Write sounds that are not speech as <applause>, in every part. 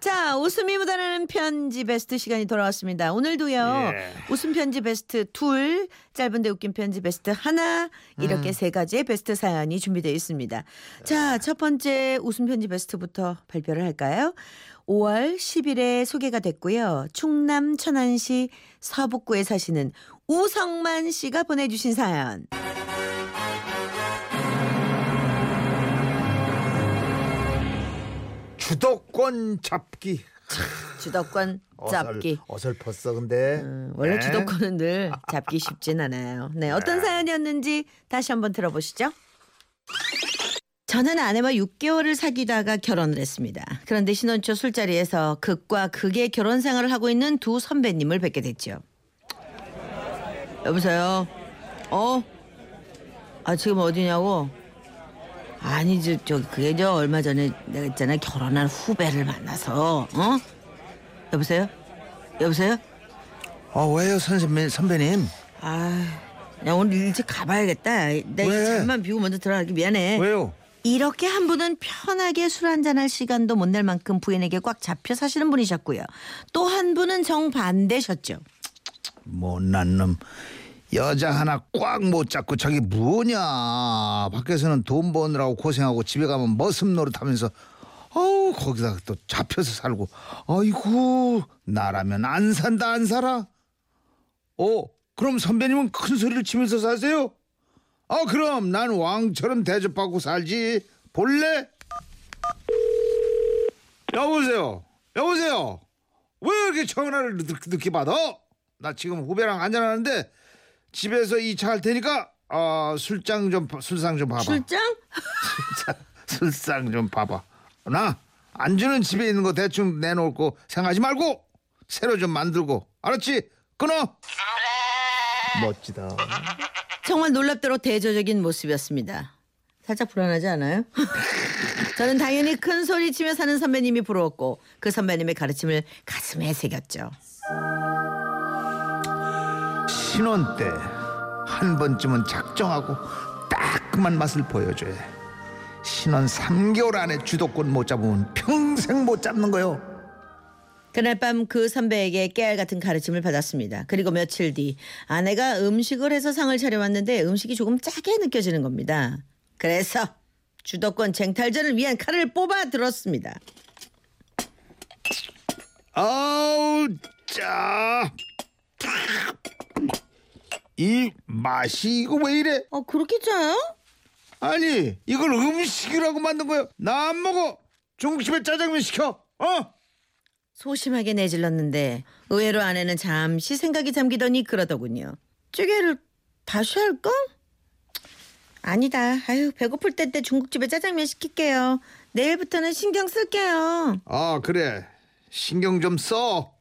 자, 웃음이 묻어나는 편지 베스트 시간이 돌아왔습니다. 오늘도요. 예. 웃음 편지 베스트 둘, 짧은데 웃긴 편지 베스트 하나, 이렇게 음. 세 가지의 베스트 사연이 준비되어 있습니다. 자, 첫 번째 웃음 편지 베스트부터 발표를 할까요? 5월 10일에 소개가 됐고요. 충남 천안시 서북구에 사시는 우성만 씨가 보내주신 사연. 주도권 잡기. 주도권 잡기. 어설, 어설 펐어 근데. 음, 원래 네. 주도권은 늘 <laughs> 잡기 쉽진 않아요. 네, 어떤 사연이었는지 다시 한번 들어보시죠. 저는 아내와 6개월을 사귀다가 결혼을 했습니다. 그런데 신혼 초 술자리에서 극과 극의 결혼 생활을 하고 있는 두 선배님을 뵙게 됐죠. 여보세요? 어? 아, 지금 어디냐고? 아니, 저, 저, 그게 저 얼마 전에 내가 있잖아. 결혼한 후배를 만나서, 어? 여보세요? 여보세요? 어 왜요 선생님 선배님? 아, 야 오늘 일찍 가봐야겠다. 왜? 잠만 비고 먼저 들어가기 미안해. 왜요? 이렇게 한 분은 편하게 술 한잔할 시간도 못 낼 만큼 부인에게 꽉 잡혀 사시는 분이셨고요. 또 한 분은 정반대셨죠. 못난 놈. 여자 하나 꽉 못 잡고 저기 뭐냐. 밖에서는 돈 버느라고 고생하고 집에 가면 머슴 노릇하면서 어우 거기다 또 잡혀서 살고. 아이고 나라면 안 산다 안 살아? 어 그럼 선배님은 큰 소리를 치면서 사세요? 아 그럼 난 왕처럼 대접받고 살지. 볼래? 여보세요? 여보세요? 왜 이렇게 전화를 늦, 늦게 받아? 나 지금 후배랑 한잔하는데 집에서 이 차 할 테니까 어, 술장 좀 봐- 술상 좀 봐봐. 출장? <laughs> 술상 좀 봐봐. 나 안주는 집에 있는 거 대충 내놓을 거 생각하지 말고 새로 좀 만들고 알았지? 끊어. 멋지다. 정말 놀랍도록 대조적인 모습이었습니다. 살짝 불안하지 않아요? <laughs> 저는 당연히 큰 소리 치며 사는 선배님이 부러웠고 그 선배님의 가르침을 가슴에 새겼죠. 신혼 때 한 번쯤은 작정하고 따끔한 맛을 보여줘야 해. 신혼 3개월 안에 주도권 못 잡으면 평생 못 잡는 거요. 그날 밤 그 선배에게 깨알 같은 가르침을 받았습니다. 그리고 며칠 뒤 아내가 음식을 해서 상을 차려왔는데 음식이 조금 짜게 느껴지는 겁니다. 그래서 주도권 쟁탈전을 위한 칼을 뽑아 들었습니다. 아우 짜. 이 맛이 이거 왜 이래? 어 그렇게 짜요? 아니 이걸 음식이라고 만든 거야? 나 안 먹어. 중국집에 짜장면 시켜. 어? 소심하게 내질렀는데 의외로 아내는 잠시 생각이 잠기더니 그러더군요. 찌개를 다시 할까? 아니다. 아유 배고플 때 때 중국집에 짜장면 시킬게요. 내일부터는 신경 쓸게요. 아 그래. 신경 좀 써.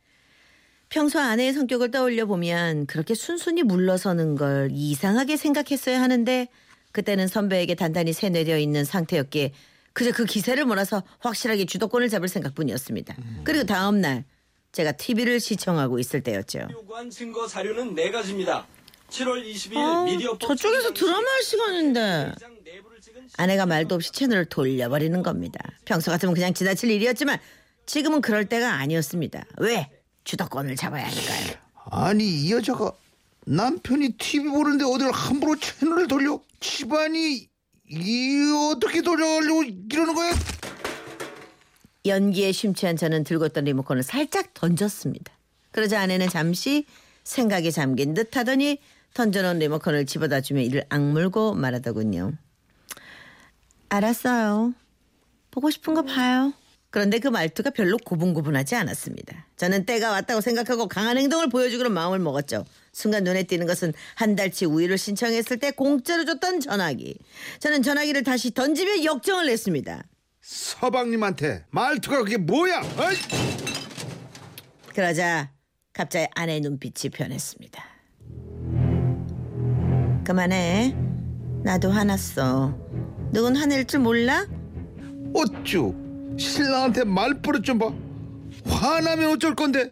평소 아내의 성격을 떠올려 보면 그렇게 순순히 물러서는 걸 이상하게 생각했어야 하는데 그때는 선배에게 단단히 세뇌되어 있는 상태였기에 그저 그 기세를 몰아서 확실하게 주도권을 잡을 생각뿐이었습니다. 그리고 다음 날 제가 TV를 시청하고 있을 때였죠. 요구한 증거 자료는 네 가지입니다. 7월 20일 아, 미디어 저쪽에서 드라마 할 시간인데 아내가 말도 없이 채널을 돌려버리는 겁니다. 평소 같으면 그냥 지나칠 일이었지만 지금은 그럴 때가 아니었습니다. 왜? 주도권을 잡아야 하니까요. 아니 이 여자가 남편이 TV 보는데 어딜 함부로 채널을 돌려? 집안이 이 어떻게 돌려가려고 이러는 거야? 연기에 심취한 저는 들고 있던 리모컨을 살짝 던졌습니다. 그러자 아내는 잠시 생각에 잠긴 듯 하더니 던져놓은 리모컨을 집어다 주며 이를 악물고 말하더군요. 알았어요. 보고 싶은 거 봐요. 그런데 그 말투가 별로 고분고분하지 않았습니다. 저는 때가 왔다고 생각하고 강한 행동을 보여주기로 마음을 먹었죠. 순간 눈에 띄는 것은 한 달치 우유를 신청했을 때 공짜로 줬던 전화기. 저는 전화기를 다시 던지며 역정을 냈습니다. 서방님한테 말투가 그게 뭐야? 어이! 그러자 갑자기 아내의 눈빛이 변했습니다. 그만해. 나도 화났어. 누군 화낼 줄 몰라? 어쭈 신랑한테 말버릇 좀 봐. 화나면 어쩔 건데?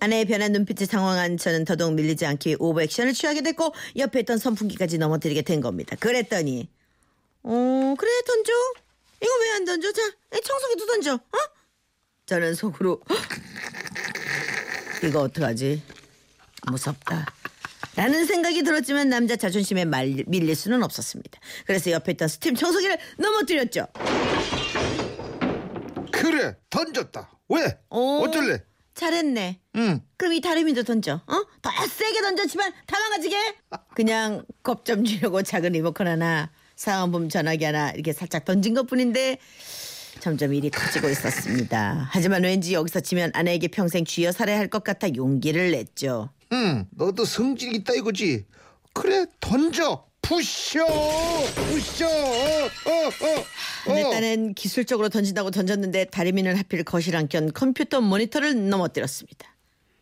아내의 변한 눈빛에 상황한 저는 더더욱 밀리지 않기 위해 오버 액션을 취하게 됐고 옆에 있던 선풍기까지 넘어뜨리게 된 겁니다. 그랬더니 어 그래 던져. 이거 왜 안 던져? 자, 이 청소기도 던져. 어? 저는 속으로 이거 어떡하지? 무섭다. 라는 생각이 들었지만 남자 자존심에 말, 밀릴 수는 없었습니다. 그래서 옆에 있던 스팀 청소기를 넘어뜨렸죠. 그래 던졌다. 왜? 오, 어쩔래? 잘했네. 응. 그럼 이 다리미도 던져. 어? 더 세게 던졌지만 다 망가지게. 그냥 겁 좀 주려고 작은 리모컨 하나, 상암범 전화기 하나 이렇게 살짝 던진 것뿐인데 점점 일이 커지고 있었습니다. 하지만 왠지 여기서 지면 아내에게 평생 쥐어 살아야 할것 같아 용기를 냈죠. 응. 너도 성질 있다 이거지. 그래 던져. 부셔. 부셔. 어, 어, 어. 어. 일단은 기술적으로 던진다고 던졌는데 다리미는 하필 거실 안켠 컴퓨터 모니터를 넘어뜨렸습니다.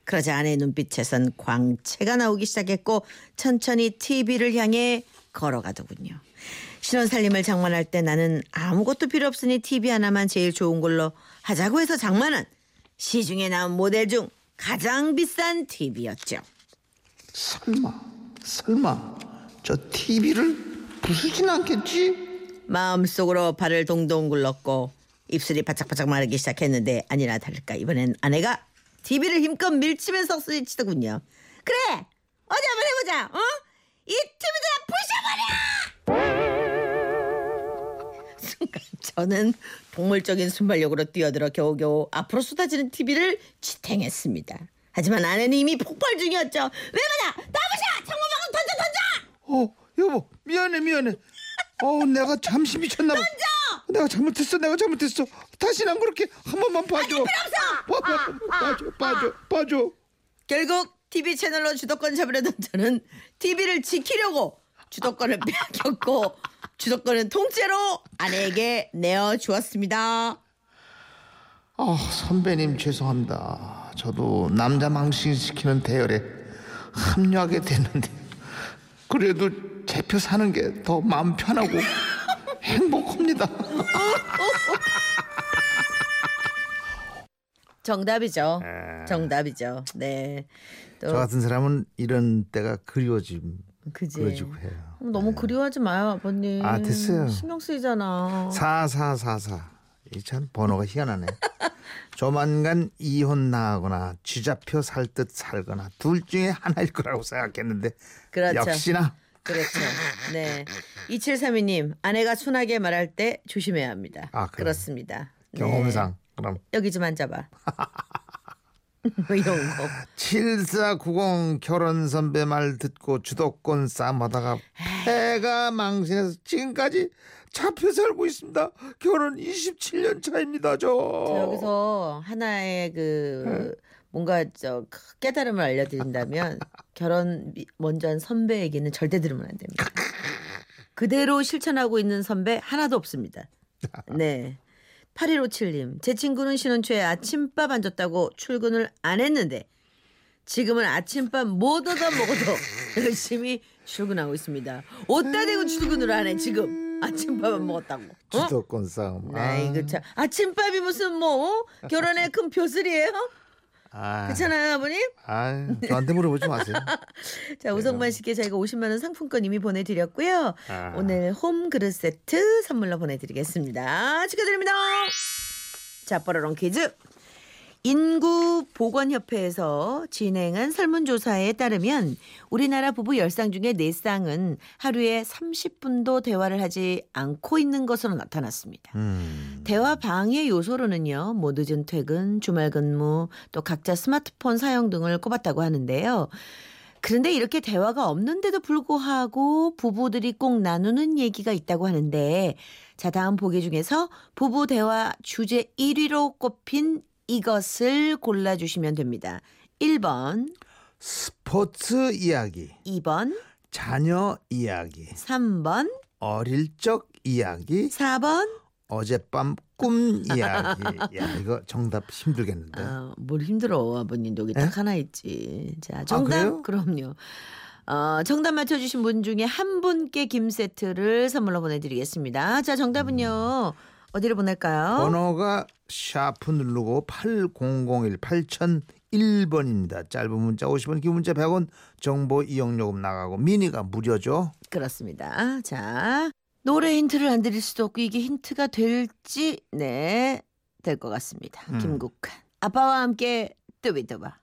그러자 아내의 눈빛에선 광채가 나오기 시작했고 천천히 TV를 향해 걸어가더군요. 신혼 살림을 장만할 때 나는 아무것도 필요 없으니 TV 하나만 제일 좋은 걸로 하자고 해서 장만한 시중에 나온 모델 중 가장 비싼 TV였죠. 설마 설마 저 TV를 부수진 않겠지? 마음속으로 발을 동동 굴렀고 입술이 바짝바짝 마르기 시작했는데 아니나 다를까 이번엔 아내가 TV를 힘껏 밀치면서 소리치더군요. 그래 어디 한번 해보자. 어? 이 TV도 부셔버려. 순간 <laughs> 저는 동물적인 순발력으로 뛰어들어 겨우겨우 앞으로 쏟아지는 TV를 지탱했습니다. 하지만 아내는 이미 폭발 중이었죠. 왜 그래? 나 부셔! 창문방울 던져 던져! 어 여보 미안해 미안해. 어 내가 잠시 미쳤나 봐. 던져. 내가 잘못했어 내가 잘못했어. 다시는 안 그렇게 한 번만 봐줘. 필요 없어. 봐줘 봐줘 봐줘 봐줘. 결국 TV 채널로 주도권 잡으려던 저는 TV를 지키려고 주도권을 <laughs> 빼앗겼고 주도권은 통째로 아내에게 내어 주었습니다. 아 선배님 죄송합니다. 저도 남자 망신시키는 대열에 합류하게 됐는데 그래도 제 표 사는 게 더 마음 편하고 <laughs> 행복합니다. 정답이죠. 정답이죠. 네. 저또 같은 사람은 이런 때가 그리워짐 그지. 그려지고 해요. 너무 그리워하지 마요, 아버님. 아, 됐어요. 신경 쓰이잖아. 4444. 이 참 번호가 희한하네. <laughs> 조만간 이혼 나거나 쥐잡혀 살 듯 살거나 둘 중에 하나일 거라고 생각했는데 그렇죠. 역시나 그렇죠. <laughs> 네. 2732님, 아내가 순하게 말할 때 조심해야 합니다. 아? 그렇습니다. 네. 경험상 그럼 여기 좀 앉아봐. <laughs> 뭐 <laughs> 이런 거. 7490 결혼 선배 말 듣고 주도권 싸움하다가 패가 망신해서 지금까지 잡혀 살고 있습니다. 결혼 27년 차입니다. 저. 저 여기서 하나의 그 뭔가 저 깨달음을 알려드린다면 <laughs> 결혼 미- 먼저 한 선배에게는 절대 들으면 안 됩니다. 그대로 실천하고 있는 선배 하나도 없습니다. <laughs> 네. 8157님, 제 친구는 신혼 초에 아침밥 안 줬다고 출근을 안 했는데 지금은 아침밥 못 얻어 먹어도 <laughs> 열심히 출근하고 있습니다. 어디다 대고 출근을 안 해 지금 아침밥 안 먹었다고. 어? 주도권 싸움. 아이고 참 아침밥이 무슨 뭐 어? 결혼의 큰 벼슬이에요? 아, 그렇잖아요 아버님? 아, 저한테 물어보지 마세요. <laughs> 자 우성만 씨께 저희가 50만 원 상품권 이미 보내드렸고요. 아. 오늘 홈 그릇 세트 선물로 보내드리겠습니다. 축하드립니다. 자 뽀로롱 퀴즈. 인구보건협회에서 진행한 설문조사에 따르면 우리나라 부부 10쌍 중에 4쌍은 하루에 30분도 대화를 하지 않고 있는 것으로 나타났습니다. 음. 대화 방해 요소로는요, 뭐 늦은 퇴근, 주말 근무, 또 각자 스마트폰 사용 등을 꼽았다고 하는데요. 그런데 이렇게 대화가 없는데도 불구하고 부부들이 꼭 나누는 얘기가 있다고 하는데, 자, 다음 보기 중에서 부부 대화 주제 1위로 꼽힌 이것을 골라주시면 됩니다. 1번, 스포츠 이야기, 2번, 자녀 이야기, 3번, 어릴 적 이야기, 4번. 어젯밤 꿈 이야기. <laughs> 야, 이거 정답 힘들겠는데. 아, 뭘 힘들어 아버님도 여기 딱 하나 있지. 자 정답 네? 그래요? 그럼요. 어, 정답 맞춰주신 분 중에 한 분께 김 세트를 선물로 보내드리겠습니다. 자 정답은요 어디로 보낼까요? 번호가 샤프 누르고 8001 8001번입니다. 짧은 문자 50원, 긴 문자 100원, 정보 이용요금 나가고 미니가 무료죠. 그렇습니다. 자 노래 힌트를 안 드릴 수도 없고 이게 힌트가 될지 네 될 것 같습니다. 음. 김국한 아빠와 함께 뚜비뚜바